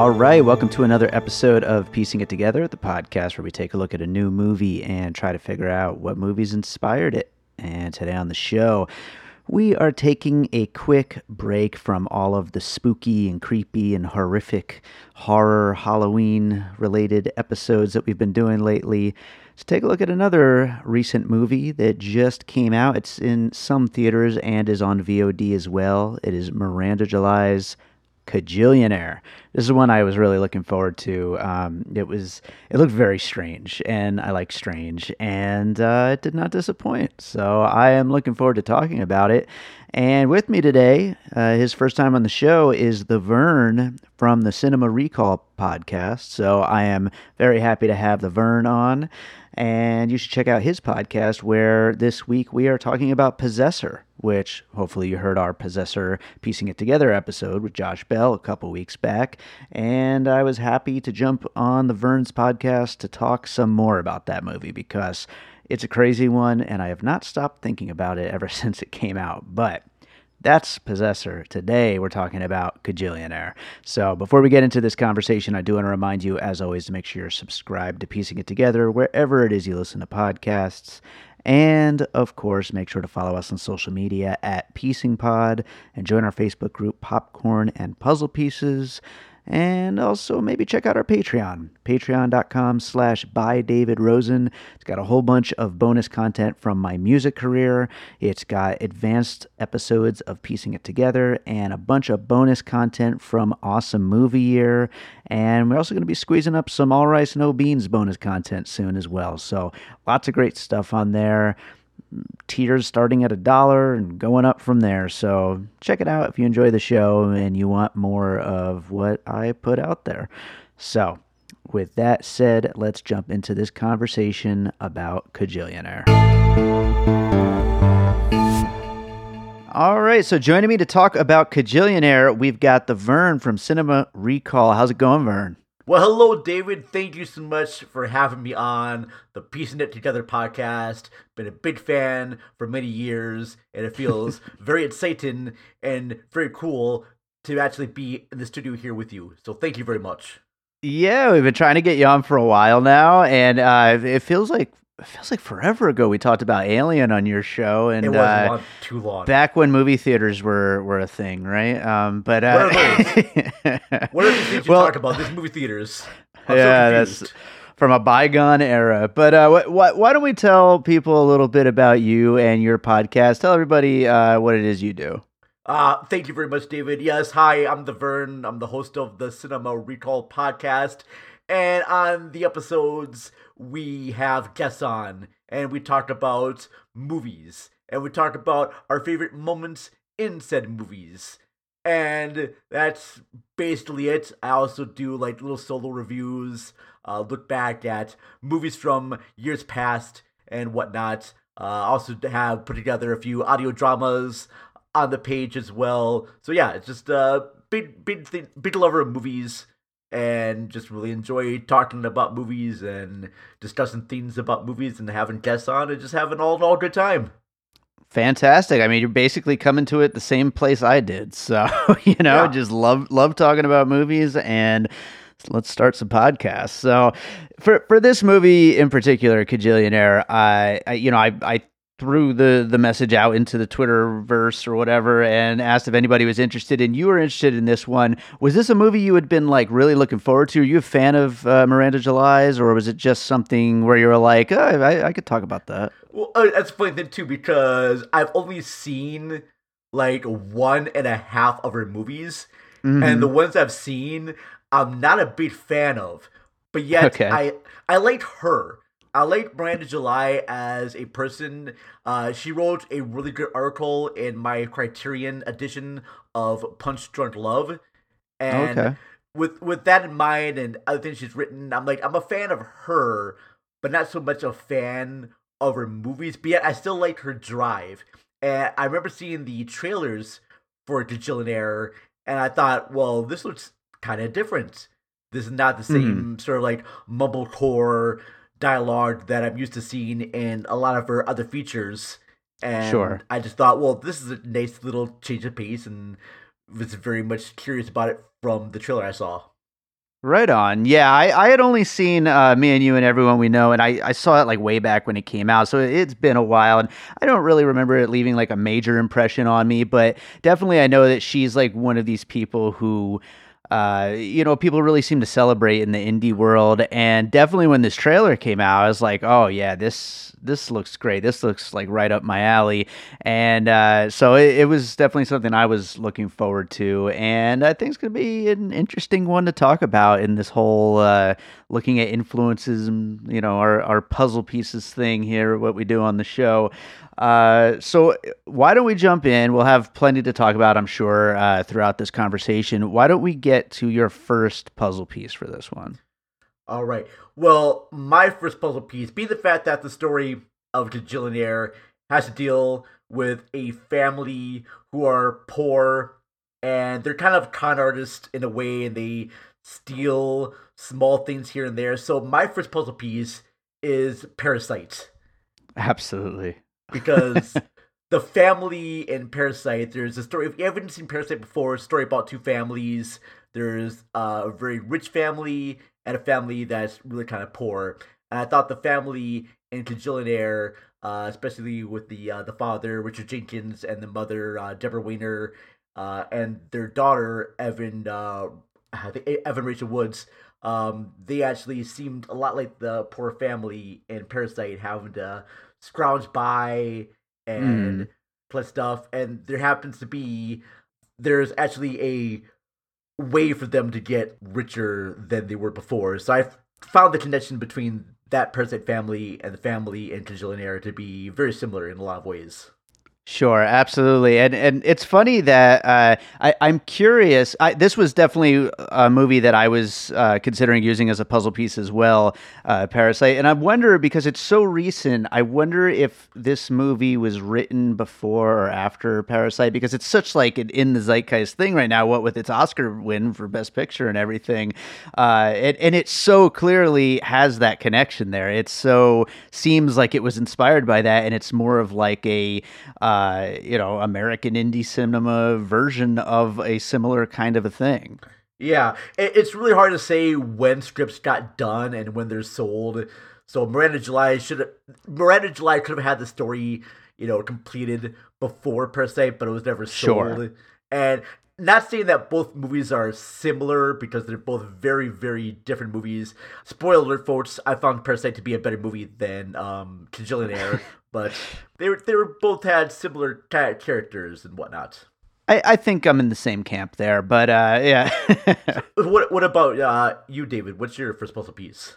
All right, welcome to another episode of Piecing It Together, the podcast where we take a look at a new movie and try to figure out what movies inspired it. And today on the show, we are taking a quick break from all of the spooky and creepy and horrific horror Halloween related episodes that we've been doing lately to take a look at another recent movie that just came out. It's in some theaters and is on VOD as well. It is Miranda July's Kajillionaire. This is one I was really looking forward to. Um, it was it looked very strange, and I like strange, and uh, it did not disappoint. So I am looking forward to talking about it. And with me today, uh, his first time on the show is the Vern from the Cinema Recall podcast. So I am very happy to have the Vern on. And you should check out his podcast where this week we are talking about Possessor, which hopefully you heard our Possessor Piecing It Together episode with Josh Bell a couple weeks back. And I was happy to jump on the Vern's podcast to talk some more about that movie because it's a crazy one and I have not stopped thinking about it ever since it came out. But that's Possessor. Today we're talking about Kajillionaire. So before we get into this conversation, I do want to remind you, as always, to make sure you're subscribed to Piecing It Together wherever it is you listen to podcasts. And of course, make sure to follow us on social media at Piecing Pod and join our Facebook group Popcorn and Puzzle Pieces. And also maybe check out our Patreon, patreon.com slash by David Rosen. It's got a whole bunch of bonus content from my music career. It's got advanced episodes of Piecing It Together and a bunch of bonus content from Awesome Movie Year. And we're also going to be squeezing up some All Rice No Beans bonus content soon as well. So lots of great stuff on there tiers starting at a dollar and going up from there. So check it out if you enjoy the show and you want more of what I put out there. So, with that said, let's jump into this conversation about Kajillionaire. All right, so joining me to talk about Kajillionaire, we've got the Vern from Cinema Recall. How's it going, Vern? Well, hello, David. Thank you so much for having me on the Piecing It Together podcast. Been a big fan for many years, and it feels very exciting and very cool to actually be in the studio here with you. So, thank you very much. Yeah, we've been trying to get you on for a while now, and uh, it feels like it feels like forever ago we talked about Alien on your show, and it was uh, long, too long. back when movie theaters were were a thing, right? Um, but uh, What are those? What are the things you Well- talk about? These movie theaters. I'm yeah, so that's from a bygone era. But uh, wh- wh- why don't we tell people a little bit about you and your podcast? Tell everybody uh, what it is you do. Uh, thank you very much, David. Yes, hi, I'm the Vern. I'm the host of the Cinema Recall podcast. And on the episodes, we have guests on, and we talk about movies, and we talk about our favorite moments in said movies. And that's basically it. I also do like little solo reviews, uh, look back at movies from years past and whatnot. Uh, also have put together a few audio dramas on the page as well. So yeah, it's just a big, big, big lover of movies, and just really enjoy talking about movies and discussing themes about movies and having guests on and just having all all good time. Fantastic. I mean, you're basically coming to it the same place I did. So, you know, Yeah. just love love talking about movies and let's start some podcasts. So, for for this movie in particular, Kajillionaire, I, I you know, I I threw the the message out into the Twitterverse or whatever and asked if anybody was interested and you were interested in this one. Was this a movie you had been like really looking forward to? Are you a fan of uh, Miranda July's or was it just something where you were like, oh, I, I could talk about that? Well, uh, that's a funny thing too because I've only seen like one and a half of her movies, mm-hmm. and the ones I've seen, I'm not a big fan of. But yet, okay. I I liked her. I like Miranda July as a person. Uh, she wrote a really good article in my Criterion edition of Punch Drunk Love, and okay. with with that in mind and other things she's written, I'm like I'm a fan of her, but not so much a fan of her movies. But yet I still like her drive. And I remember seeing the trailers for Kajillionaire, and I thought, well, this looks kind of different. This is not the same mm. sort of like mumblecore dialogue that I'm used to seeing in a lot of her other features. And sure. I just thought, well, this is a nice little change of pace, and was very much curious about it from the trailer I saw. Right on. Yeah, I, I had only seen uh, me and you and everyone we know, and I, I saw it like way back when it came out. So it's been a while, and I don't really remember it leaving like a major impression on me. But definitely, I know that she's like one of these people who uh, you know, people really seem to celebrate in the indie world. And definitely when this trailer came out, I was like, oh yeah, this this looks great. This looks like right up my alley. And uh, so it, it, was definitely something I was looking forward to. And I think it's going to be an interesting one to talk about in this whole uh, looking at influences you know, our, our puzzle pieces thing here, what we do on the show. Uh, so why don't we jump in? We'll have plenty to talk about, I'm sure, uh, throughout this conversation. Why don't we get to your first puzzle piece for this one? All right. Well, my first puzzle piece, be the fact that the story of Kajillionaire has to deal with a family who are poor and they're kind of con artists in a way and they steal small things here and there. So my first puzzle piece is Parasite. Absolutely because the family in Parasite, there's a story. If you haven't seen Parasite before, a story about two families. There's a very rich family and a family that's really kind of poor. And I thought the family in Kajillionaire, uh, especially with the uh, the father Richard Jenkins and the mother uh, Debra Winger, uh, and their daughter Evan uh, Evan Rachel Woods, um, they actually seemed a lot like the poor family in Parasite, having to scrounge by and mm. plus stuff. And there happens to be there's actually a way for them to get richer than they were before. So I found the connection between that Parasite family and the family in Kajillionaire to be very similar in a lot of ways. Sure, absolutely, and and it's funny that uh, I, I'm curious. I, this was definitely a movie that I was uh, considering using as a puzzle piece as well, uh, Parasite. And I wonder because it's so recent. I wonder if this movie was written before or after Parasite because it's such like an in the zeitgeist thing right now. What with its Oscar win for Best Picture and everything, uh, it, and it so clearly has that connection there. It so seems like it was inspired by that, and it's more of like a uh, you know, American indie cinema version of a similar kind of a thing. Yeah, it's really hard to say when scripts got done and when they're sold. So Miranda July should have Miranda July could have had the story, you know, completed before per se, but it was never sold. Sure. And not saying that both movies are similar because they're both very, very different movies. Spoiler alert, folks! I found Parasite to be a better movie than um, Air, but they were they were both had similar characters and whatnot. I, I think I'm in the same camp there, but uh, yeah. what what about uh, you, David? What's your first puzzle piece?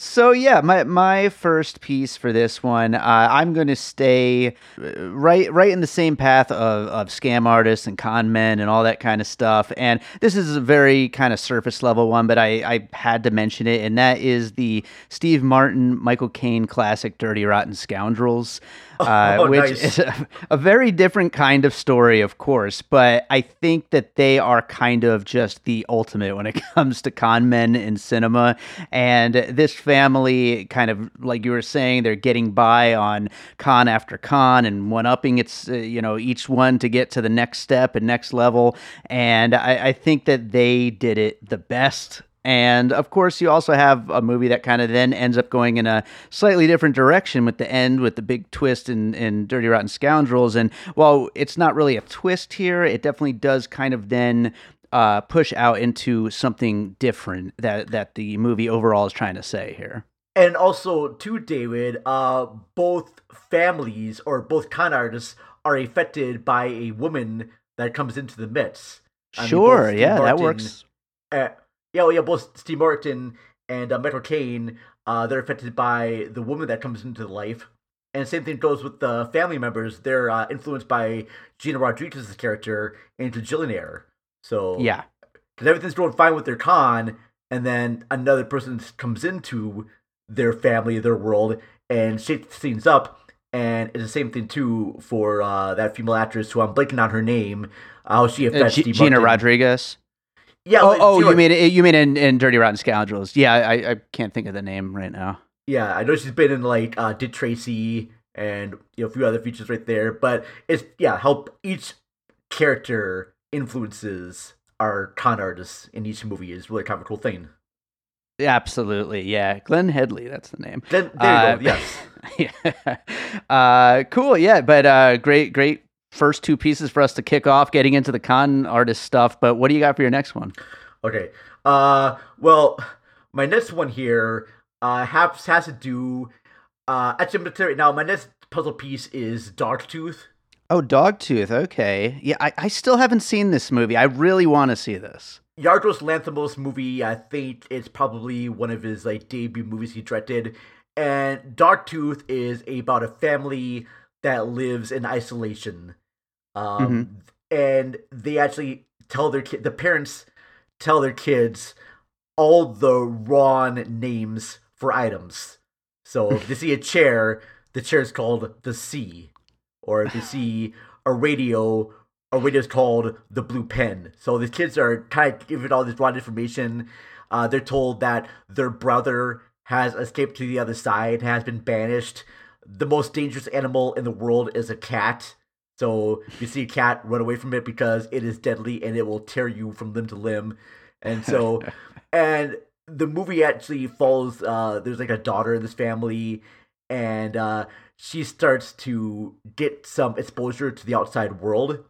So yeah, my my first piece for this one, uh, I'm going to stay uh, right right in the same path of, of scam artists and con men and all that kind of stuff. And this is a very kind of surface level one, but I, I had to mention it, and that is the Steve Martin Michael Caine classic "Dirty Rotten Scoundrels." uh, oh, which nice. is a, a, very different kind of story, of course. But I think that they are kind of just the ultimate when it comes to con men in cinema. And this family, kind of like you were saying, they're getting by on con after con and one upping its, uh, you know, each one to get to the next step and next level. And I, I think that they did it the best And of course, you also have a movie that kind of then ends up going in a slightly different direction with the end, with the big twist in, in Dirty Rotten Scoundrels. And while it's not really a twist here, it definitely does kind of then uh, push out into something different that, that the movie overall is trying to say here. And also, to David, uh, both families or both con artists are affected by a woman that comes into the midst. I sure, mean, yeah, Martin, that works. Uh, yeah, yeah, both Steve Martin and uh, Michael Caine, uh, they're affected by the woman that comes into life. And same thing goes with the family members. They're uh, influenced by Gina Rodriguez's character into Jillionaire. So yeah, because everything's going fine with their con, and then another person comes into their family, their world, and shakes things up. And it's the same thing too for uh, that female actress who I'm blanking on her name. How she uh, affects uh, G- Gina Rodriguez. Yeah. Oh, oh you mean you mean in, in Dirty Rotten Scoundrels? Yeah, I, I can't think of the name right now. Yeah, I know she's been in like uh, Dick Tracy and you know a few other features right there. But it's yeah, help each character influences our con artists in each movie is really kind of a cool thing. Absolutely, yeah. Glenn Headley, that's the name. Then, there you uh, go. Yes. yeah. Uh, cool. Yeah, but uh, great, great first two pieces for us to kick off getting into the con artist stuff. But what do you got for your next one? Okay. Uh, well, my next one here uh has has to do. Uh, actually, now my next puzzle piece is Dogtooth. Oh, Dogtooth. Okay. Yeah, I, I still haven't seen this movie. I really want to see this. Yorgos Lanthimos movie. I think it's probably one of his like debut movies he directed. And Dogtooth is about a family that lives in isolation. Um, mm-hmm. and they actually tell their kid the parents tell their kids all the wrong names for items. So if they see a chair, the chair is called the C, or if you see a radio, a radio is called the blue pen. So the kids are kind of given all this wrong information. Uh, they're told that their brother has escaped to the other side, has been banished. The most dangerous animal in the world is a cat. So if you see a cat, run away from it because it is deadly and it will tear you from limb to limb. And so, and the movie actually follows. Uh, there's like a daughter in this family, and uh, she starts to get some exposure to the outside world,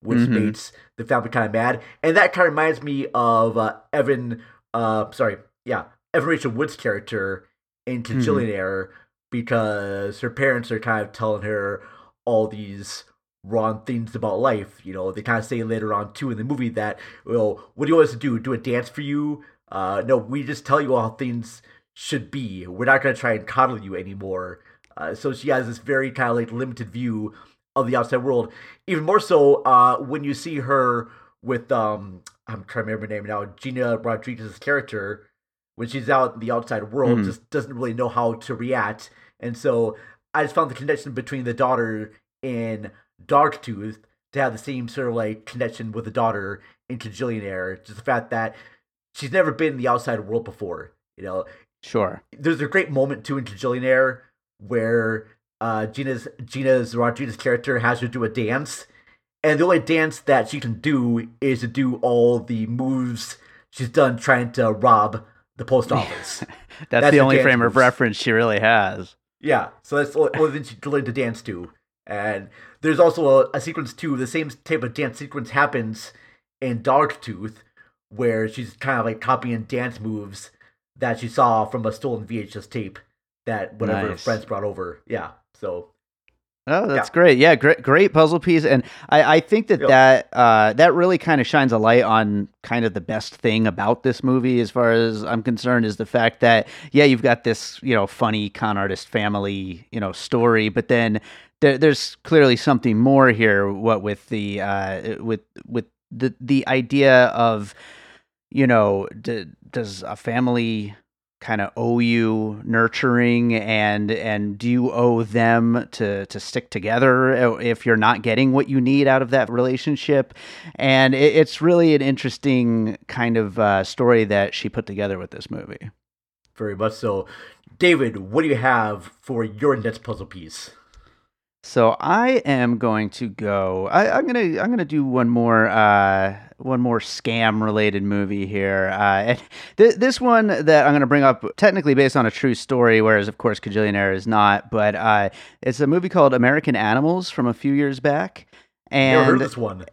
which mm-hmm. makes the family kind of mad. And that kind of reminds me of uh, Evan. Uh, sorry, yeah, Evan Rachel Wood's character in Kajillionaire mm-hmm. Because her parents are kind of telling her all these wrong things about life. You know, they kind of say later on too in the movie that, well, what do you want us to do? Do a dance for you? Uh, no, we just tell you how things should be. We're not going to try and coddle you anymore. Uh, so she has this very kind of like limited view of the outside world. Even more so uh, when you see her with um, I'm trying to remember her name now, Gina Rodriguez's character. When she's out in the outside world, mm. just doesn't really know how to react, and so I just found the connection between the daughter in Dogtooth to have the same sort of like connection with the daughter in Kajillionaire. Just the fact that she's never been in the outside world before. You know, sure. There's a great moment too in Kajillionaire where uh, Gina's Gina's Rodriguez character has her do a dance, and the only dance that she can do is to do all the moves she's done trying to rob the post office. that's, that's, the only frame moves. of reference she really has. Yeah, so that's thing she learned to dance to. And there's also a, a sequence too. The same type of dance sequence happens in Dogtooth, where she's kind of like copying dance moves that she saw from a stolen VHS tape that whatever nice. friends brought over. Yeah. So Oh, that's yeah. great. Yeah, great, great puzzle piece, and I, I think that that uh, that really kind of shines a light on kind of the best thing about this movie, as far as I'm concerned, is the fact that yeah, you've got this you know funny con artist family you know story, but then there, there's clearly something more here. What with the uh, with with the the idea of you know d- does a family kind of owe you nurturing and and do you owe them to to stick together if you're not getting what you need out of that relationship? And it, it's really an interesting kind of uh, story that she put together with this movie. Very much so. David what do you have for your next puzzle piece So I am going to go. I, I'm gonna I'm gonna do one more uh, one more scam related movie here. Uh, and th- this one that I'm gonna bring up, technically based on a true story, whereas of course Kajillionaire is not. But uh, it's a movie called American Animals from a few years back. And Never heard this one.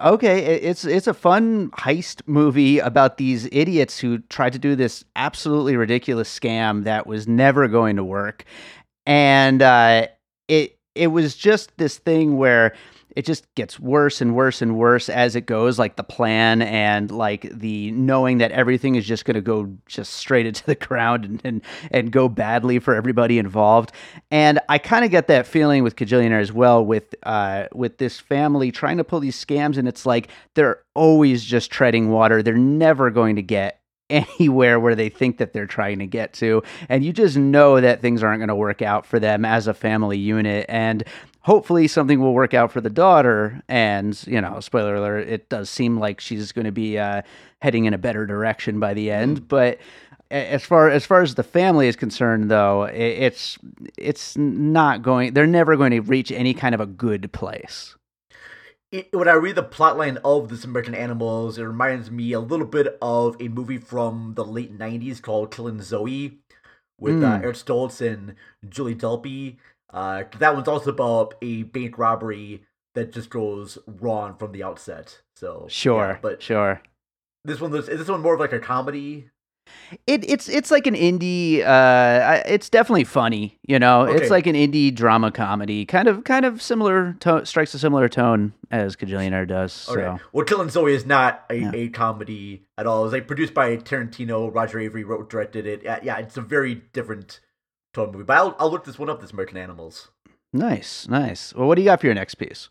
Okay, it's it's a fun heist movie about these idiots who tried to do this absolutely ridiculous scam that was never going to work, and uh, it it was just this thing where it just gets worse and worse and worse as it goes like the plan and like the knowing that everything is just going to go just straight into the ground and and, and go badly for everybody involved. And i kind of get that feeling with Kajillionaire as well with uh with this family trying to pull these scams and it's like they're always just treading water. They're never going to get anywhere where they think that they're trying to get to. And you just know that things aren't going to work out for them as a family unit. And hopefully something will work out for the daughter. And you know spoiler alert it does seem like she's going to be uh, heading in a better direction by the end. But as far as far as the family is concerned though it's it's not going they're never going to reach any kind of a good place it, when I read the plotline of this American Animals, it reminds me a little bit of a movie from the late '90s called *Killing Zoe, with uh, Mm. Eric Stoltz and Julie Delpy. Uh, that one's also about a bank robbery that just goes wrong from the outset. So yeah, sure but sure this one is this one more of like a comedy? It, it's it's like an indie. Uh, it's definitely funny. You know, Okay. it's like an indie drama comedy, kind of kind of similar. To- strikes a similar tone as Kajillionaire does. So Okay. Well, Killin' Zoe is not a, Yeah. a comedy at all. It was like produced by Tarantino. Roger Avary wrote directed it. Yeah, yeah, it's a very different tone movie. But I'll I'll look this one up. This American Animals. nice, nice. Well, what do you got for your next piece?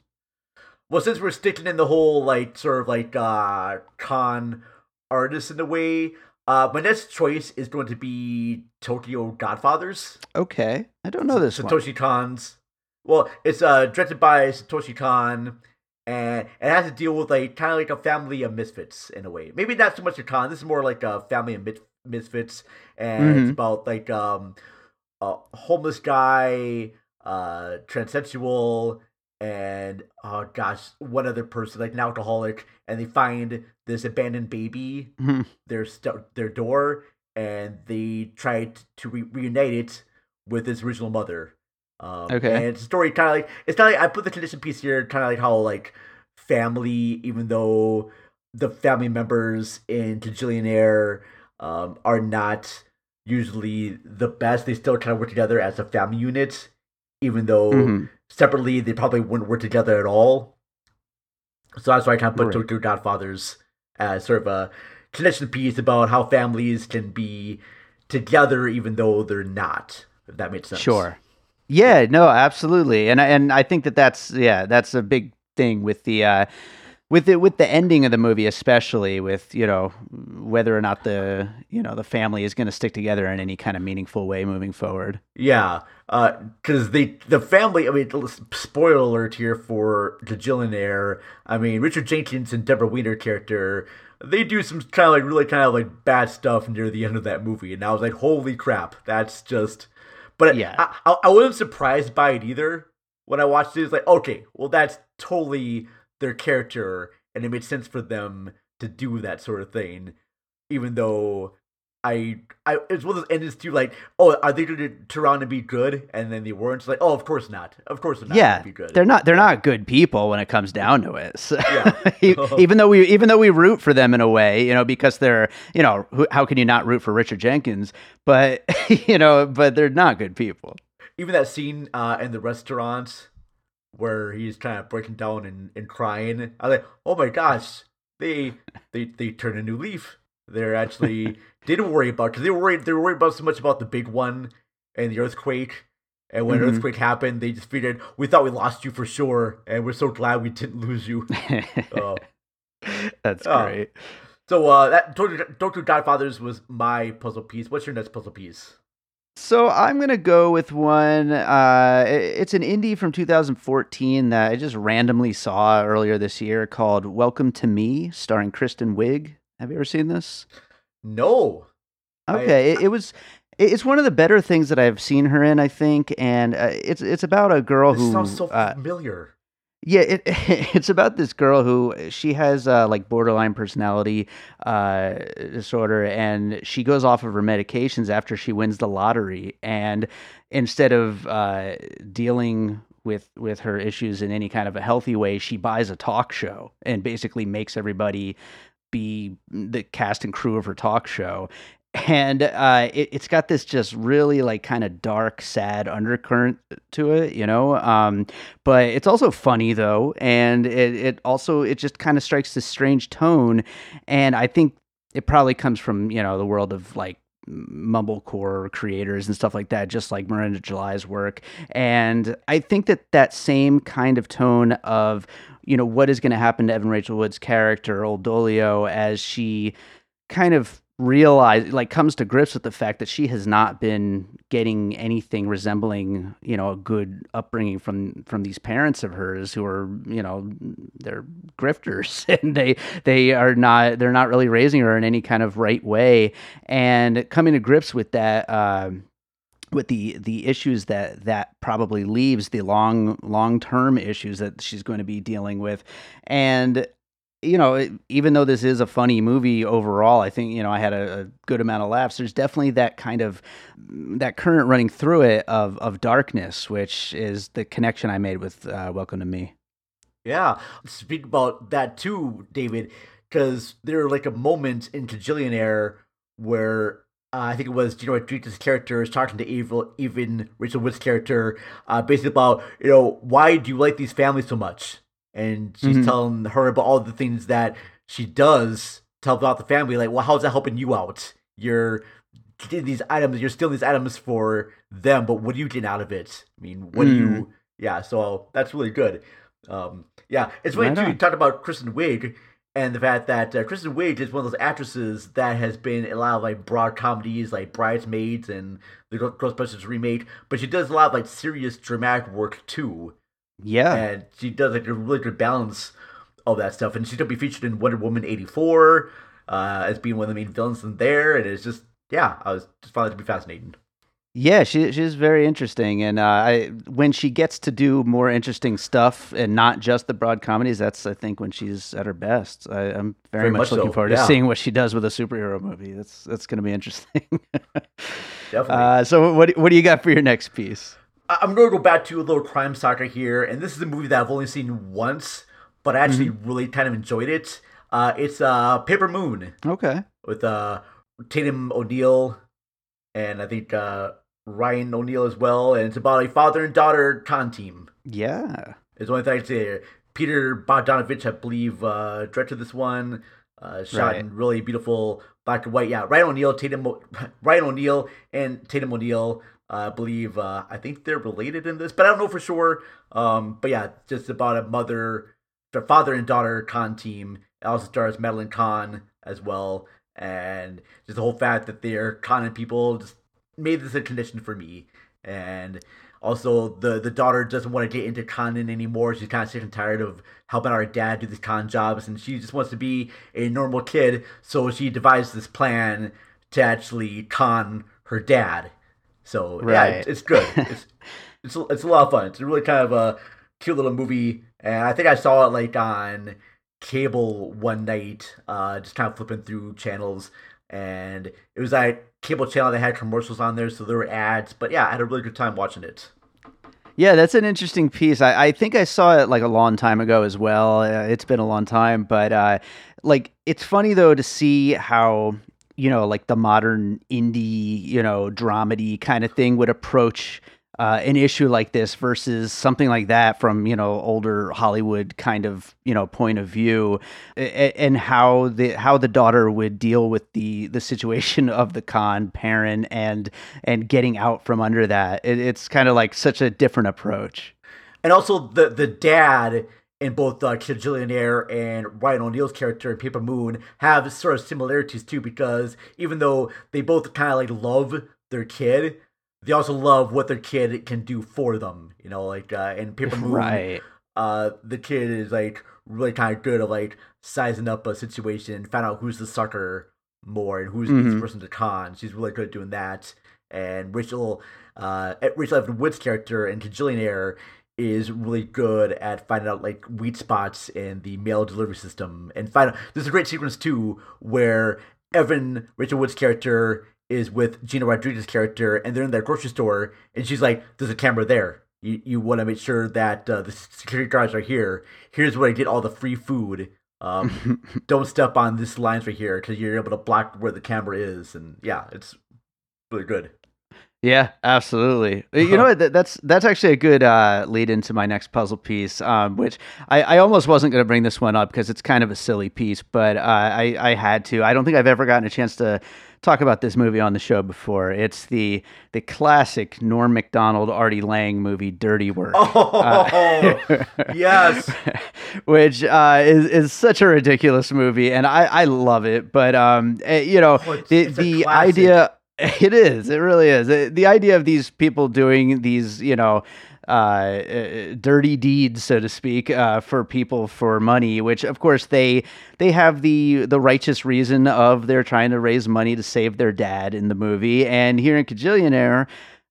Well, since we're sticking in the whole like sort of like uh con artist in a way, uh my next choice is going to be Tokyo Godfathers. Okay, I don't know this one. Satoshi Kon's. Well, it's uh directed by Satoshi Kon, and it has to deal with like kind of like a family of misfits in a way. Maybe not so much a con. This is more like a family of mit- misfits, and Mhm. it's about like um a homeless guy, uh transsexual, and oh gosh, one other person like an alcoholic, and they find this abandoned baby Mhm. their st- their door, and they try to re- reunite it with its original mother. Um, Okay. and it's a story kind of like it's kind of like I put the condition piece here, kind of like how like family, even though the family members in Kajillionaire um, are not usually the best, they still kind of work together as a family unit, even though Mhm. Separately they probably wouldn't work together at all. So that's why I kind of put Right. Tokyo Godfathers as sort of a connection piece about how families can be together even though they're not. If that makes sense. Sure. Yeah, no, absolutely. And I and I think that that's yeah, that's a big thing with the uh with it with the ending of the movie especially with, you know, whether or not the, you know, the family is going to stick together in any kind of meaningful way moving forward. Yeah, uh, because they the family. I mean, spoiler alert here for the Gillionaire. I mean, Richard Jenkins and Debra Winger character. They do some kind of like really kind of like bad stuff near the end of that movie, and I was like, "Holy crap, that's just." But Yeah. I, I, I wasn't surprised by it either when I watched it. It's like, okay, well, that's totally their character, and it made sense for them to do that sort of thing, even though I, I it's one of those endings too. Like, oh, are they going to turn around and be good? And then they weren't. It's like, oh, of course not. Of course they're not. yeah, gonna be good. they're not they're not good people when it comes down to it. So, Yeah. even though we even though we root for them in a way, you know, because they're you know who, how can you not root for Richard Jenkins? But you know, but they're not good people. Even that scene uh, in the restaurant where he's kind of breaking down and, and crying. I was like, oh my gosh, they they they turned a new leaf. They're actually didn't worry about because they were worried they were worried about so much about the big one and the earthquake. And when Mhm. earthquake happened, they just figured we thought we lost you for sure, and we're so glad we didn't lose you. Uh, That's Oh. great. so uh, that Tokyo Godfathers was my puzzle piece. What's your next puzzle piece? So I'm gonna go with one. Uh, it's an indie from 2014 that I just randomly saw earlier this year called "Welcome to Me," starring Kristen Wiig. Have you ever seen this? No. I- Okay, it, it was It's one of the better things that I've seen her in, I think, and uh, it's it's about a girl This who sounds so uh, familiar. Yeah, it, it's about this girl who she has uh, like borderline personality uh, disorder, and she goes off of her medications after she wins the lottery. And instead of uh, dealing with with her issues in any kind of a healthy way, she buys a talk show and basically makes everybody be the cast and crew of her talk show and uh, it, has got this just really like kind of dark, sad undercurrent to it, you know. Um, but it's also funny though, and it, it also it just kind of strikes this strange tone, and I think it probably comes from you know the world of like mumblecore creators and stuff like that, just like Miranda July's work. And I think that that same kind of tone of you know what is going to happen to Evan Rachel Wood's character, Old Dolio, as she kind of realize like comes to grips with the fact that she has not been getting anything resembling you know a good upbringing from from these parents of hers who are you know they're grifters and they they are not they're not really raising her in any kind of right way. And coming to grips with that uh, with the the issues that that probably leaves the long long term issues that she's going to be dealing with. And you know, even though this is a funny movie overall, I think you know I had a, a, good amount of laughs. There's definitely that kind of that current running through it of of darkness, which is the connection I made with uh, Welcome to Me. Yeah, speak about that too, David, because there are like a moment in Kajillionaire where uh, I think it was Gina Rodriguez's character is talking to Evil, even Rachel Wood's character, uh, basically about you know why do you like these families so much? And she's mm-hmm. telling her about all the things that she does to help out the family. Like, well, how's that helping you out? You're getting these items, you're stealing these items for them, but what do you get out of it? I mean, what mm. do you? Mm. Yeah, so that's really good. Um, yeah, it's funny too. You talked about Kristen Wiig and the fact that uh, Kristen Wiig is one of those actresses that has been in a lot of like broad comedies like Bridesmaids and the Ghostbusters remake, but she does a lot of like serious dramatic work too. Yeah, and she does like a really good balance of that stuff, and she's gonna be featured in Wonder Woman eighty four uh, as being one of the main villains in there, and it's just yeah, I was just found it to be fascinating. Yeah, she she's very interesting, and uh, I when she gets to do more interesting stuff and not just the broad comedies, that's I think when she's at her best. I, am very, very, much, much looking so. forward yeah. to seeing what she does with a superhero movie. That's that's going to be interesting. Definitely. Uh, so what what do you got for your next piece? I'm going to go back to a little crime saga here, and this is a movie that I've only seen once, but I actually mm-hmm. really kind of enjoyed it. Uh, it's uh, Paper Moon. Okay. With uh, Tatum O'Neal and I think uh, Ryan O'Neal as well, and it's about a father and daughter con team. Yeah. It's the only thing I can say. Peter Bogdanovich, I believe, uh, directed this one. Uh, shot right. in really beautiful black and white. Yeah, Ryan O'Neal, Tatum, Ryan O'Neal, and Tatum O'Neal I believe uh, I think they're related in this, but I don't know for sure. Um, but yeah, just about a mother, father and daughter con team. It also stars Madeline Kahn as well, and just the whole fact that they're conning people just made this a condition for me. And also, the the daughter doesn't want to get into conning anymore. She's kind of sick and tired of helping our dad do these con jobs, and she just wants to be a normal kid. So she devised this plan to actually con her dad so right. yeah, it's, it's good. it's it's it's a lot of fun. It's really kind of a cute little movie, and I think I saw it like on cable one night, uh, just kind of flipping through channels, and it was like cable channel that had commercials on there, so there were ads. But yeah, I had a really good time watching it. Yeah, that's an interesting piece. I, I think I saw it like a long time ago as well. Uh, it's been a long time, but uh, like it's funny though to see how you know, like the modern indie, you know, dramedy kind of thing would approach uh, an issue like this versus something like that from you know older Hollywood kind of you know point of view, and how the how the daughter would deal with the the situation of the con parent and and getting out from under that. It, it's kind of like such a different approach. And also the the dad in both uh, Kajillionaire and Ryan O'Neal's character in Paper Moon have sort of similarities too, because even though they both kind of like love their kid, they also love what their kid can do for them. You know, like uh, in Paper Moon, right. uh, the kid is like really kind of good at like sizing up a situation and find out who's the sucker more and who's mm-hmm. this to con. She's really good at doing that. and Rachel uh, Rachel Evan Wood's character and Kajillionaire is really good at finding out like weak spots in the mail delivery system and find out there's a great sequence too where Evan Rachel Wood's character is with Gina Rodriguez's character and they're in their grocery store and she's like there's a camera there. You, you want to make sure that uh, the security guards are here. Here's where I get all the free food. Um, don't step on this lines right here because you're able to block where the camera is. And yeah it's really good yeah, absolutely. You know what? That's that's actually a good uh, lead into my next puzzle piece, um, which I, I, almost wasn't going to bring this one up because it's kind of a silly piece, but uh, I, I had to. I don't think I've ever gotten a chance to talk about this movie on the show before. It's the the classic Norm Macdonald, Artie Lange movie, Dirty Work. Oh, uh, yes. which uh, is is such a ridiculous movie, and I, I love it. But um, eh, you know, oh, it's, the it's the idea It is. It really is. The idea of these people doing these, you know, uh, uh, dirty deeds, so to speak, uh, for people for money, which of course they they have the the righteous reason of they're trying to raise money to save their dad in the movie, and here in Kajillionaire,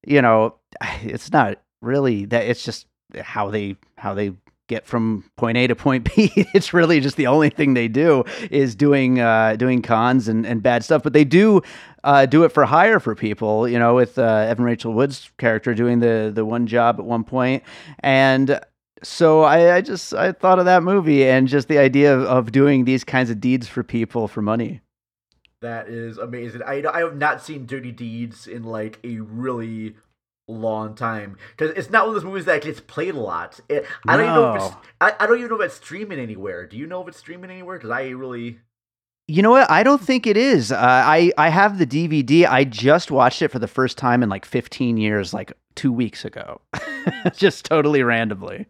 you know, it's not really that. It's just how they how they get from point A to point B. it's really just the only thing they do is doing uh, doing cons and, and bad stuff. But they do uh, do it for hire for people. You know, with uh, Evan Rachel Wood's character doing the the one job at one point, and so I, I just I thought of that movie and just the idea of, of doing these kinds of deeds for people for money. That is amazing. I I have not seen Dirty Deeds in like a really long time because it's not one of those movies that gets played a lot. It, I don't even know if it's I, I don't even know if it's streaming anywhere. Do you know if it's streaming anywhere? Because I really. You know what? I don't think it is. Uh, I I have the DVD. I just watched it for the first time in like 15 years, like two weeks ago, just totally randomly.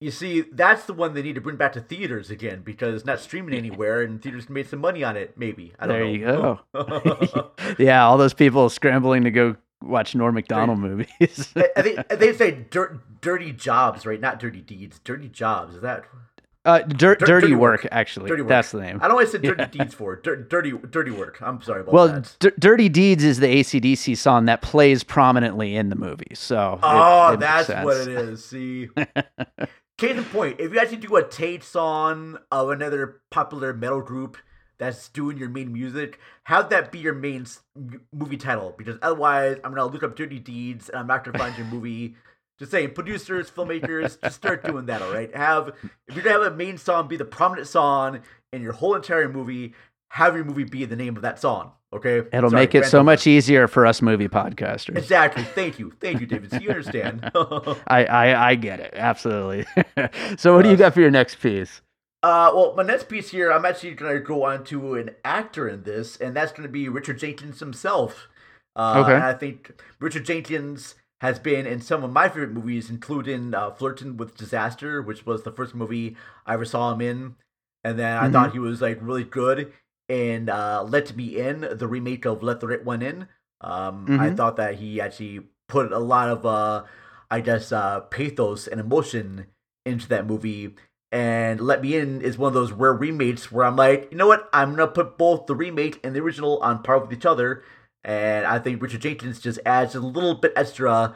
You see, that's the one they need to bring back to theaters again because it's not streaming anywhere, and theaters can make some money on it. Maybe I don't there know. There you go. yeah, all those people scrambling to go watch Norm Macdonald movies. I think they say dirt, dirty jobs, right? Not dirty deeds. Dirty jobs. Is that? Uh, dir- dirty, dirty work, work, actually. Dirty work. That's the name. I don't to say dirty yeah. deeds for dir- dirty, dirty work. I'm sorry about well, that. Well, D- dirty deeds is the AC/DC song that plays prominently in the movie. So oh, it, it that's what it is. See, case in point, if you actually do a Tate song of another popular metal group that's doing your main music, have that be your main movie title because otherwise I'm gonna look up Dirty Deeds and I'm not gonna find your movie. Just saying, producers, filmmakers, just start doing that. All right, have if you're gonna have a main song be the prominent song in your whole entire movie, have your movie be the name of that song. Okay, it'll Sorry, make it so much easier for us movie podcasters. Exactly. Thank you, thank you, David. So you understand. I, I I get it absolutely. so what do you got for your next piece? Uh, well, my next piece here, I'm actually going to go on to an actor in this, and that's going to be Richard Jenkins himself. Uh, okay. And I think Richard Jenkins has been in some of my favorite movies, including uh, Flirting with Disaster, which was the first movie I ever saw him in. And then I mm-hmm. thought he was like really good in uh, Let Me In, the remake of Let the Right One In. Um, mm-hmm. I thought that he actually put a lot of, uh, I guess, uh, pathos and emotion into that movie and Let Me In is one of those rare remakes where I'm like, you know what? I'm gonna put both the remake and the original on par with each other, and I think Richard Jenkins just adds a little bit extra,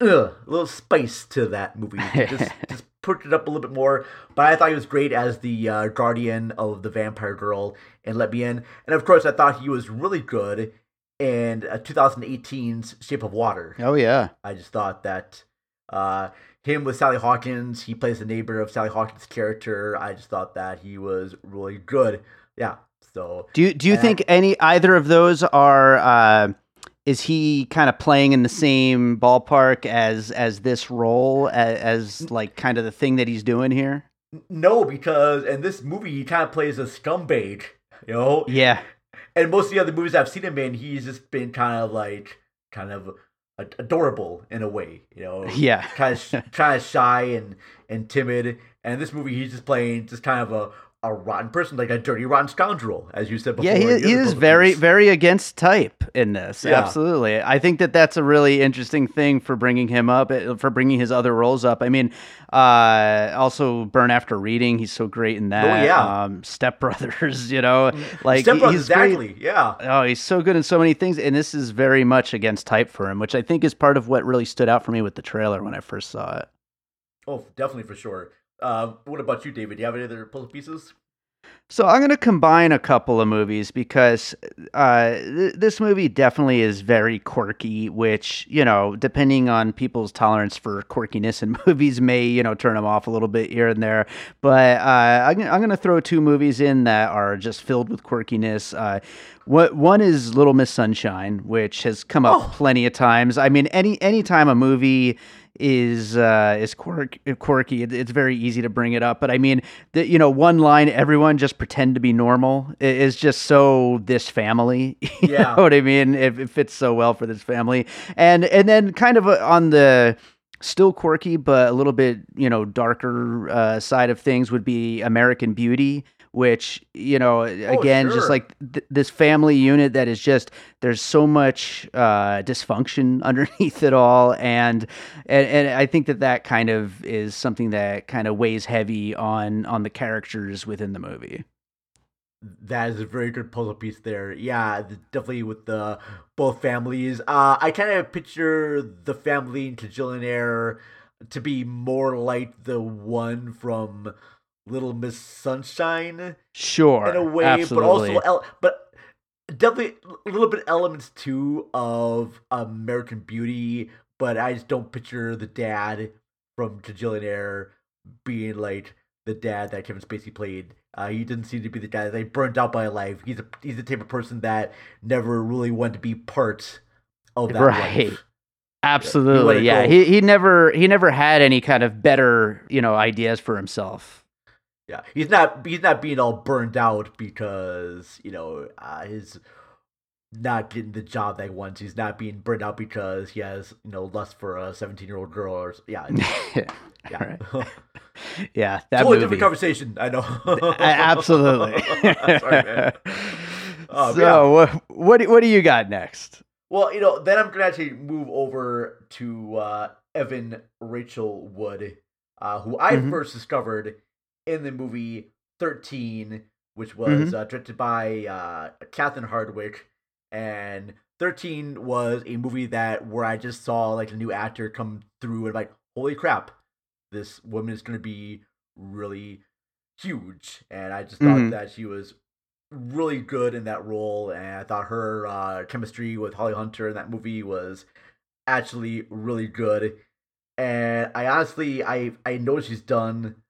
ugh, a little spice to that movie. just, just put it up a little bit more. But I thought he was great as the uh, guardian of the vampire girl and Let Me In, and of course I thought he was really good in uh, 2018's Shape of Water. Oh yeah, I just thought that. Uh, him with Sally Hawkins. He plays the neighbor of Sally Hawkins' character. I just thought that he was really good. Yeah. So do you do you think any either of those are? Uh, is he kind of playing in the same ballpark as as this role as, as like kind of the thing that he's doing here? No, because in this movie he kind of plays a scumbag. You know. Yeah. And most of the other movies I've seen him in, he's just been kind of like kind of adorable in a way, you know. Yeah, kind of kind of shy and and timid. And this movie, he's just playing just kind of a a rotten person, like a dirty, rotten scoundrel, as you said before. Yeah, he, he is very, very against type in this. Yeah. Absolutely. I think that that's a really interesting thing for bringing him up, eh, for bringing his other roles up. I mean, uh, also Burn After Reading, he's so great in that. Oh, yeah. Um, Step Brothers, you know, Mm, like Step Brothers, exactly. great. Yeah. Oh, he's so good in so many things. And this is very much against type for him, which I think is part of what really stood out for me with the trailer when I first saw it. Oh, definitely for sure. Uh, what about you, David? Do you have any other puzzle pieces? So I'm going to combine a couple of movies because uh, th- this movie definitely is very quirky, which you know, depending on people's tolerance for quirkiness in movies, may you know turn them off a little bit here and there. But uh, I'm, I'm going to throw two movies in that are just filled with quirkiness. Uh, what one is Little Miss Sunshine, which has come up Oh. plenty of times. I mean, any anytime a movie is uh, is quirk, quirky. It, it's very easy to bring it up. But I mean, the, you know, one line, everyone just pretend to be normal is just so this family. You Yeah. know what I mean? It, it fits so well for this family. And and then kind of uh, on the still quirky but a little bit you know darker uh, side of things would be American Beauty. Which you know, again, sure. just like th- this family unit that is just there's so much uh, dysfunction underneath it all, and, and and I think that that kind of is something that kind of weighs heavy on on the characters within the movie. That is a very good puzzle piece there. Yeah, definitely with the both families. Uh, I kind of picture the family in Kajillionaire to be more like the one from Little Miss Sunshine Sure, in a way, absolutely. but also but definitely a little bit elements too of American Beauty. But I just don't picture the dad from Kajillionaire being like the dad that Kevin Spacey played. Uh, he didn't seem to be the guy that they burned out by life. He's a he's the type of person that never really wanted to be part of that Right. life. Absolutely, it yeah. He he never he never had any kind of better you know ideas for himself. Yeah, he's not he's not being all burned out because you know uh, his not getting the job that he wants. He's not being burned out because he has you know lust for a seventeen year old girl or yeah yeah. Right. Yeah, that totally movie. different conversation. I know. Absolutely. Sorry, man. Um, so, yeah. what what do- you got next? Well, you know, then I'm gonna actually move over to uh, Evan Rachel Wood, uh, who I Mhm. first discovered in the movie 13, which was Mhm. uh, directed by uh, Catherine Hardwicke, and 13 was a movie that where I just saw like a new actor come through and like, holy crap, this woman is gonna be really huge, and I just thought Mhm. that she was really good in that role, and I thought her uh, chemistry with Holly Hunter in that movie was actually really good. And I honestly, I I know she's done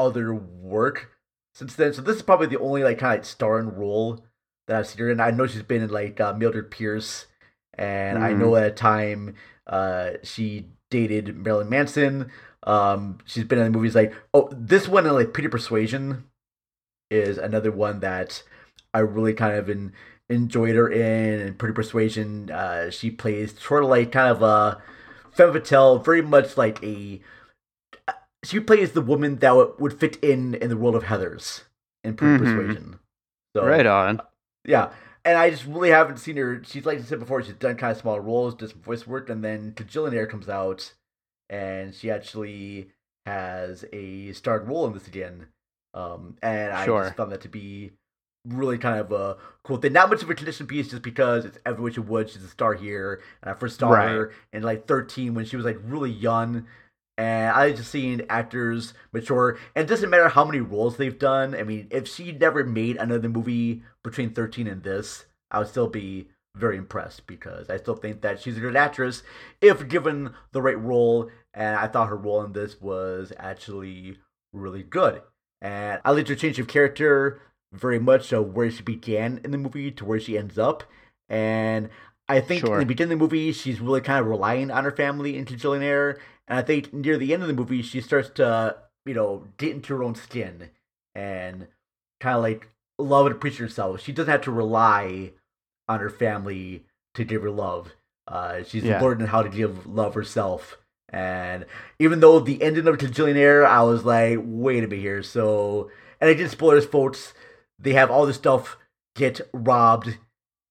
other work since then, so this is probably the only like kind of starring role that I've seen her in. I know she's been in like uh, Mildred Pierce, and I know at a time uh, she dated Marilyn Manson. Um, she's been in movies like oh, this one and like Pretty Persuasion is another one that I really kind of in, enjoyed her in. And Pretty Persuasion, uh, she plays sort of like kind of a femme fatale, very much like a. She plays the woman that would, fit in in the world of Heathers in Mhm. Persuasion. So right on. yeah, and I just really haven't seen her. She's like I said before, she's done kind of small roles, just voice work, and then Kajillionaire comes out, and she actually has a starred role in this again. Um, and I Sure. just found that to be really kind of a cool thing. Not much of a tradition piece, just because it's Evan Rachel Wood. She's a star here, and I first saw Right. her in like 13 when she was like really young. And I just seen actors mature, and it doesn't matter how many roles they've done. I mean, if she never made another movie between 13 and this, I would still be very impressed because I still think that she's a good actress if given the right role. And I thought her role in this was actually really good. And I liked her change of character very much of where she began in the movie to where she ends up. And I think Sure. in the beginning of the movie, she's really kind of relying on her family in Kajillionaire. And I think near the end of the movie, she starts to, you know, get into her own skin and kind of like love and appreciate herself. She doesn't have to rely on her family to give her love. Uh, she's Yeah. learning how to give love herself. And even though the ending of Kajillionaire, I was like, wait a minute here. So and I again, spoilers, folks. They have all this stuff get robbed,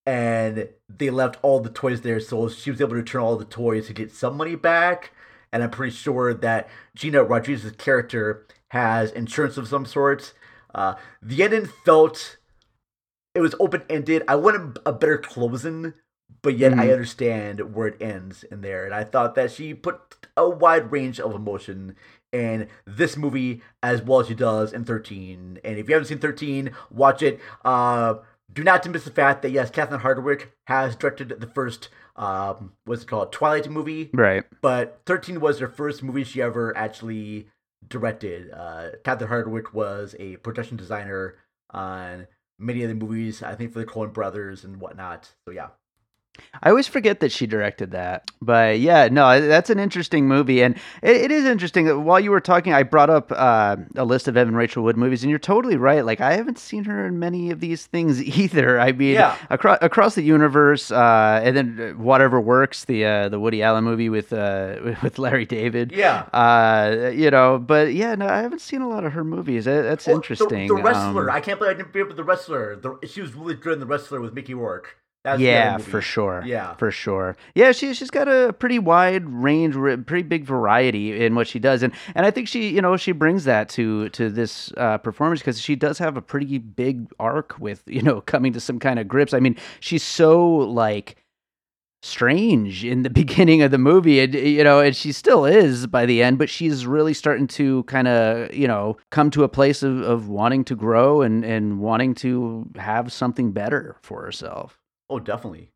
and they left all the toys there. So she was able to return all the toys to get some money back. And I'm pretty sure that Gina Rodriguez's character has insurance of some sort. Uh, the ending felt it was open ended. I wanted a better closing, but yet mm-hmm. I understand where it ends in there. And I thought that she put a wide range of emotion in this movie as well as she does in 13. And if you haven't seen 13, watch it. Uh, do not miss the fact that yes, Catherine Hardwicke has directed the first um, what's it called Twilight movie, right? But 13 was her first movie she ever actually directed. Uh, Catherine Hardwicke was a production designer on many of the movies, I think for the Coen brothers and whatnot. So yeah. I always forget that she directed that, but yeah, no, that's an interesting movie, and it, it is interesting. That while you were talking, I brought up uh, a list of Evan Rachel Wood movies, and you're totally right. Like I haven't seen her in many of these things either. I mean, yeah. across across the universe, uh, and then whatever works, the uh, the Woody Allen movie with uh, with Larry David. Yeah, uh, you know, but yeah, no, I haven't seen a lot of her movies. That's well, interesting. The, the wrestler, um, I can't believe I didn't be able the wrestler. The, she was really good in the wrestler with Mickey Rourke. That's yeah, for sure. Yeah, for sure. Yeah, she she's got a pretty wide range, pretty big variety in what she does, and and I think she you know she brings that to to this uh, performance because she does have a pretty big arc with you know coming to some kind of grips. I mean, she's so like strange in the beginning of the movie and you know and she still is by the end but she's really starting to kind of you know come to a place of, of wanting to grow and and wanting to have something better for herself Oh, definitely,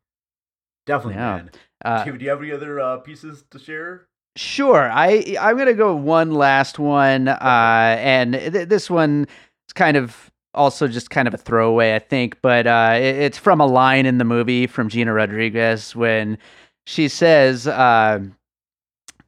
definitely, yeah. man. Uh, do, you have any other uh, pieces to share? Sure. I I'm gonna go one last one, uh, and th- this one is kind of also just kind of a throwaway, I think, but uh, it, it's from a line in the movie from Gina Rodriguez when she says. Uh,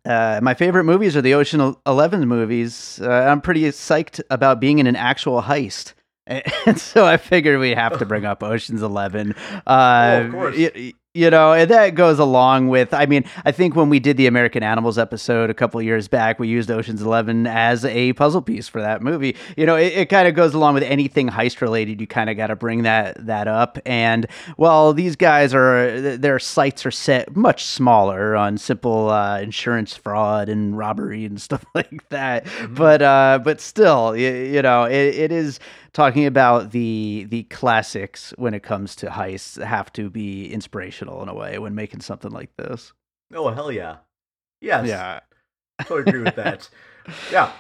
uh, my favorite movies are the Ocean Eleven movies. Uh, I'm pretty psyched about being in an actual heist. And so I figured we have to bring up Ocean's Eleven. Uh, oh, of course. Y- you know, and that goes along with. I mean, I think when we did the American Animals episode a couple years back, we used Ocean's Eleven as a puzzle piece for that movie. You know, it, it kind of goes along with anything heist related. You kind of got to bring that that up. And well, these guys are their sights are set much smaller on simple uh, insurance fraud and robbery and stuff like that. Mm-hmm. But uh, but still, you, you know, it, it is talking about the the classics when it comes to heists have to be inspirational in a way when making something like this. Oh hell yeah, yes, yeah, totally agree with that. Yeah.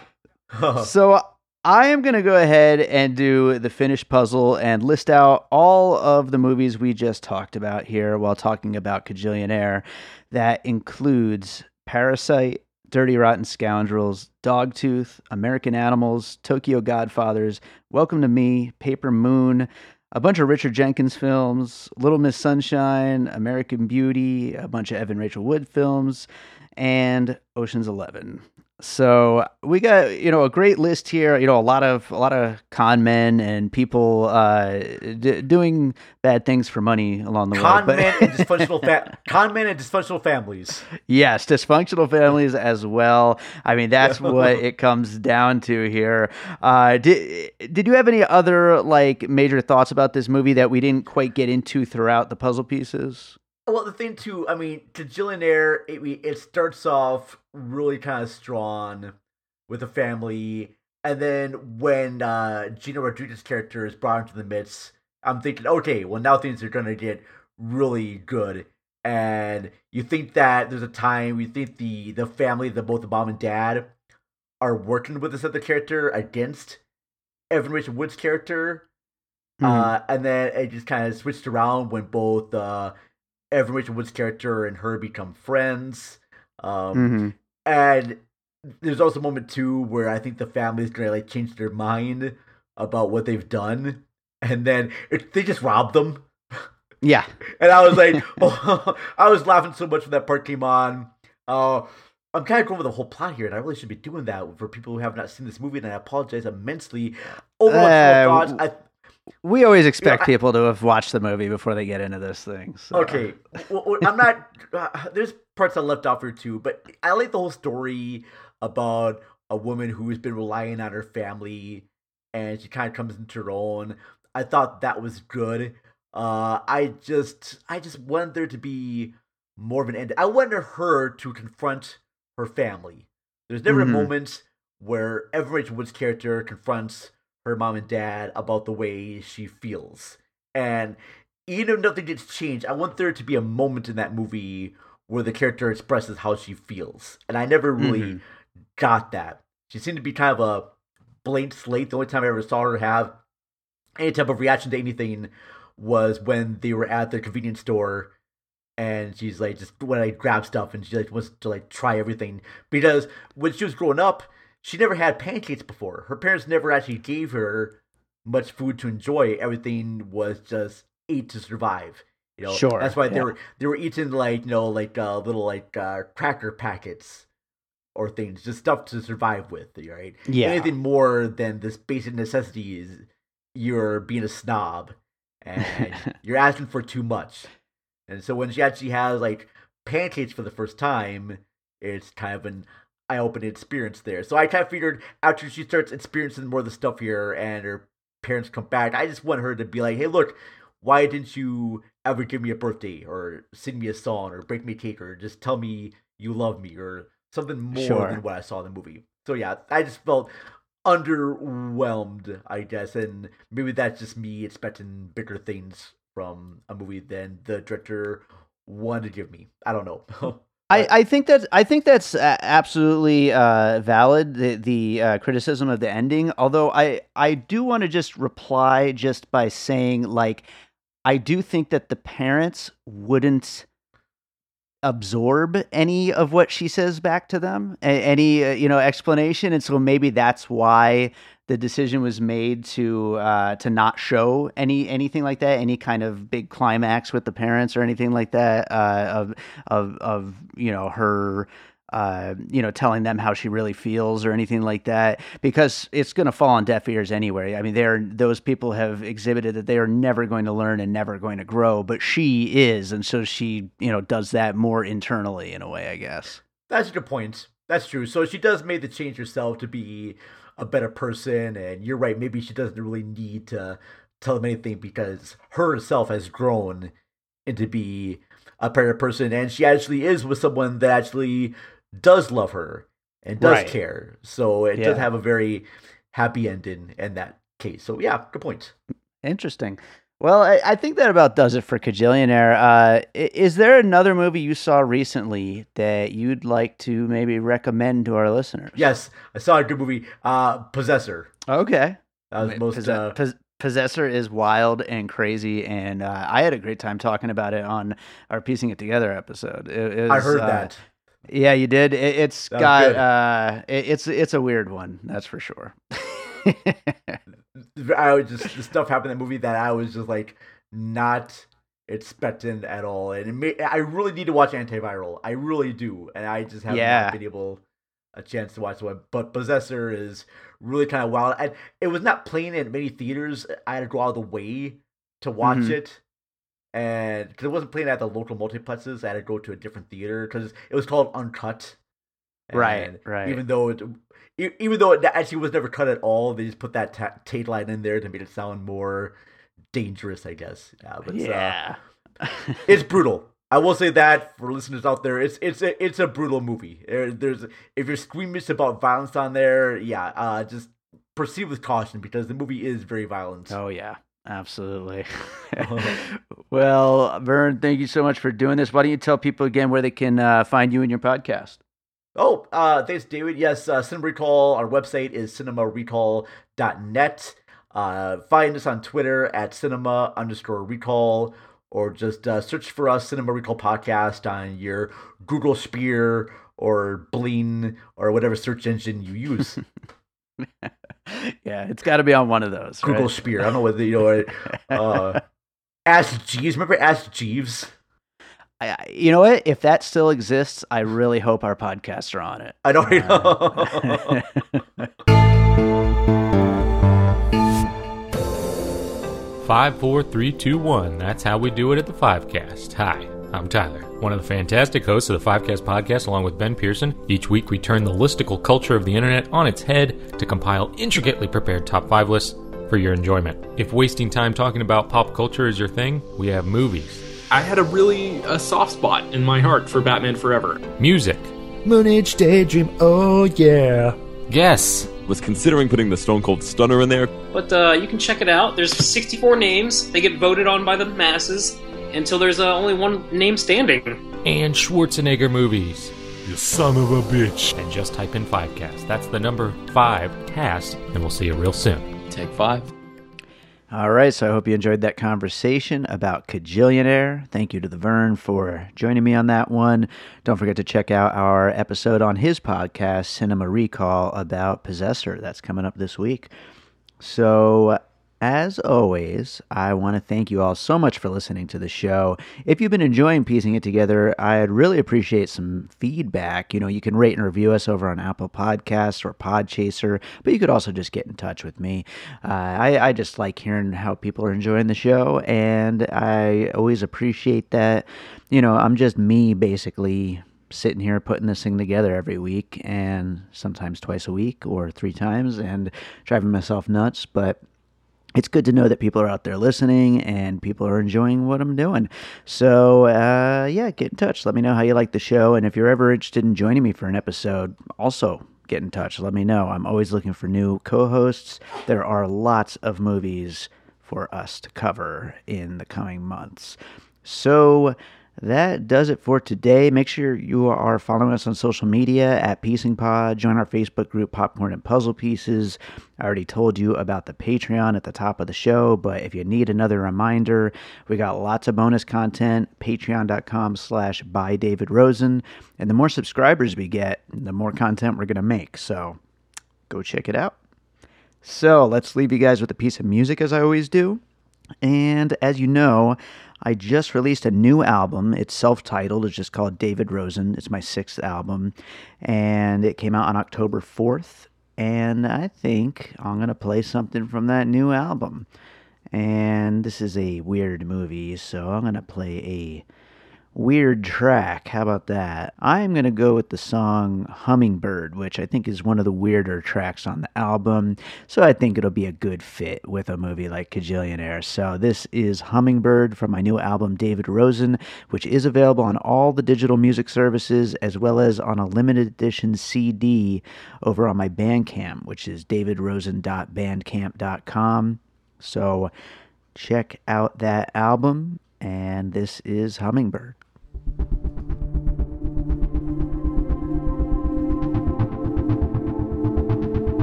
so I am going to go ahead and do the finished puzzle and list out all of the movies we just talked about here while talking about Kajillionaire. That includes Parasite, Dirty Rotten Scoundrels, Dogtooth, American Animals, Tokyo Godfathers, Welcome to Me, Paper Moon, a bunch of Richard Jenkins films, Little Miss Sunshine, American Beauty, a bunch of Evan Rachel Wood films, and Ocean's Eleven. So we got you know a great list here. You know a lot of a lot of con men and people uh, d- doing bad things for money along the con way. Men and dysfunctional fa- con men and dysfunctional families. Yes, dysfunctional families as well. I mean that's what it comes down to here. Uh, did did you have any other like major thoughts about this movie that we didn't quite get into throughout the puzzle pieces? Well, the thing too, I mean, Kajillionaire, it, it starts off really kind of strong with the family, and then when uh, Gina Rodriguez's character is brought into the midst, I'm thinking, okay, well now things are gonna get really good, and you think that there's a time you think the the family, the both the mom and dad, are working with this other character against Evan Rachel Wood's character, mm-hmm. uh, and then it just kind of switched around when both. Uh, Evan Rachel Wood's character and her become friends. Um, mm-hmm. And there's also a moment too where I think the family's gonna like change their mind about what they've done, and then it, they just rob them. Yeah, and I was like, oh, I was laughing so much when that part came on. Uh, I'm kind of going over the whole plot here, and I really should be doing that for people who have not seen this movie. And I apologize immensely. Overall uh, thoughts, I we always expect you know, I, people to have watched the movie before they get into this thing. So. Okay, well, I'm not. Uh, there's parts I left off here too, but I like the whole story about a woman who's been relying on her family and she kind of comes into her own. I thought that was good. Uh, I just I just wanted there to be more of an end. I wanted her to confront her family. There's never Mhm. a moment where Rachel Wood's character confronts her mom and dad about the way she feels. And even if nothing gets changed, I want there to be a moment in that movie where the character expresses how she feels. And I never really Mhm. got that. She seemed to be kind of a blank slate. The only time I ever saw her have any type of reaction to anything was when they were at the convenience store and she's like just when I grab stuff and she like wants to like try everything because when she was growing up she never had pancakes before. Her parents never actually gave her much food to enjoy. Everything was just ate to survive you know? Sure, that's why they were they were eating like you know like uh, little like uh, cracker packets or things just stuff to survive with right? Yeah. anything more than this basic necessities you're being a snob and you're asking for too much. And so when she actually has like pancakes for the first time, it's kind of an eye-opening experience there. So I kind of figured after she starts experiencing more of the stuff here and her parents come back, I just want her to be like, "Hey, look, why didn't you ever give me a birthday or sing me a song or break me a cake or just tell me you love me or something more Sure. than what I saw in the movie?" So yeah, I just felt underwhelmed, I guess, and maybe that's just me expecting bigger things from a movie than the director wanted to give me. I don't know. I, I think that I think that's absolutely uh, valid the the uh, criticism of the ending. Although I I do want to just reply just by saying like I do think that the parents wouldn't absorb any of what she says back to them, any uh, you know explanation, and so maybe that's why the decision was made to uh, to not show any anything like that, any kind of big climax with the parents or anything like that uh, of of of you know her uh, you know telling them how she really feels or anything like that because it's going to fall on deaf ears anyway. I mean, they're those people have exhibited that they are never going to learn and never going to grow, but she is, and so she you know does that more internally in a way, I guess. That's a good point. That's true. So she does make the change herself to be a better person, and you're right. Maybe she doesn't really need to tell them anything because herself has grown into be a better person, and she actually is with someone that actually does love her and does Right. care. So it Yeah. does have a very happy ending in that case. So yeah, good point. Interesting. Well, I, I think that about does it for Kajillionaire. Uh, is there another movie you saw recently that you'd like to maybe recommend to our listeners? Yes, I saw a good movie, uh, Possessor. Okay. That was Wait, most. Uh, Pos- Possessor is wild and crazy, and uh, I had a great time talking about it on our piecing it together episode. It, it I heard uh, that. Yeah, you did. It, it's That got uh, it, it's it's a weird one, that's for sure. I was just the stuff happened in the movie that I was just like not expecting at all, and it may, I really need to watch Antiviral. I really do, and I just haven't Yeah. been able a chance to watch one. But Possessor is really kind of wild, and it was not playing in many theaters. I had to go out of the way to watch Mhm. it. And because it wasn't playing at the local multiplexes, I had to go to a different theater because it was called Uncut. Right, And right. Even though it, even though it actually was never cut at all, they just put that ta- tape line in there to make it sound more dangerous, I guess. Yeah, but, uh, it's brutal. I will say that for listeners out there, it's it's a it's a brutal movie. There- There's if you're squeamish about violence on there, yeah, uh, just proceed with caution because the movie is very violent. Oh yeah, absolutely. well, Vern, thank you so much for doing this. Why don't you tell people again where they can uh, find you and your podcast? Oh, uh, thanks, David. Yes, uh, Cinema Recall. Our website is cinemarecall.net. Uh, find us on Twitter at cinema underscore recall, or just uh, search for us, Cinema Recall Podcast, on your Google Spear or Bling or whatever search engine you use. yeah, it's got to be on one of those. Google right? Spear. I don't know whether you know it. Uh, Ask Jeeves. Remember Ask Jeeves? I, I- you know what? If that still exists, I really hope our podcasts are on it. I don't know. Five, four, three, two, one. That's how we do it at the Five Cast. Hi, I'm Tyler, one of the fantastic hosts of the Fivecast podcast, along with Ben Pearson. Each week, we turn the listicle culture of the internet on its head to compile intricately prepared top five lists for your enjoyment. If wasting time talking about pop culture is your thing, we have movies, I had a really a soft spot in my heart for Batman Forever. music, Moon Age Daydream, oh yeah. guess, was considering putting the Stone Cold Stunner in there. But uh, you can check it out. There's 64 names. They get voted on by the masses until there's uh, only one name standing. and Schwarzenegger movies. You son of a bitch. And just type in Fivecast. That's the number five cast, and we'll see you real soon. Take five. All right, so I hope you enjoyed that conversation about Kajillionaire. Thank you to the Vern for joining me on that one. Don't forget to check out our episode on his podcast, Cinema Recall, about Possessor. That's coming up this week. So, as always, I want to thank you all so much for listening to the show. If you've been enjoying piecing it together, I'd really appreciate some feedback. You know, you can rate and review us over on Apple Podcasts or Podchaser, but you could also just get in touch with me. Uh, I, I just like hearing how people are enjoying the show, and I always appreciate that. You know, I'm just me basically sitting here putting this thing together every week and sometimes twice a week or three times and driving myself nuts, but it's good to know that people are out there listening and people are enjoying what I'm doing. So, uh, yeah, get in touch. Let me know how you like the show. And if you're ever interested in joining me for an episode, also get in touch. Let me know. I'm always looking for new co hosts. There are lots of movies for us to cover in the coming months. So, that does it for today. Make sure you are following us on social media at Piecing Pod. Join our Facebook group, Popcorn and Puzzle Pieces. I already told you about the Patreon at the top of the show, but if you need another reminder, we got lots of bonus content. Patreon.com slash by David Rosen. And the more subscribers we get, the more content we're going to make. So go check it out. So let's leave you guys with a piece of music as I always do. And as you know, I just released a new album. It's self titled, it's just called David Rosen. It's my sixth album, and it came out on October 4th. And I think I'm going to play something from that new album. And this is a weird movie, so I'm going to play a weird track. How about that? I'm going to go with the song Hummingbird, which I think is one of the weirder tracks on the album. So I think it'll be a good fit with a movie like Kajillionaire. So this is Hummingbird from my new album, David Rosen, which is available on all the digital music services as well as on a limited edition CD over on my Bandcamp, which is davidrosen.bandcamp.com. So check out that album. And this is Hummingbird. Thank you.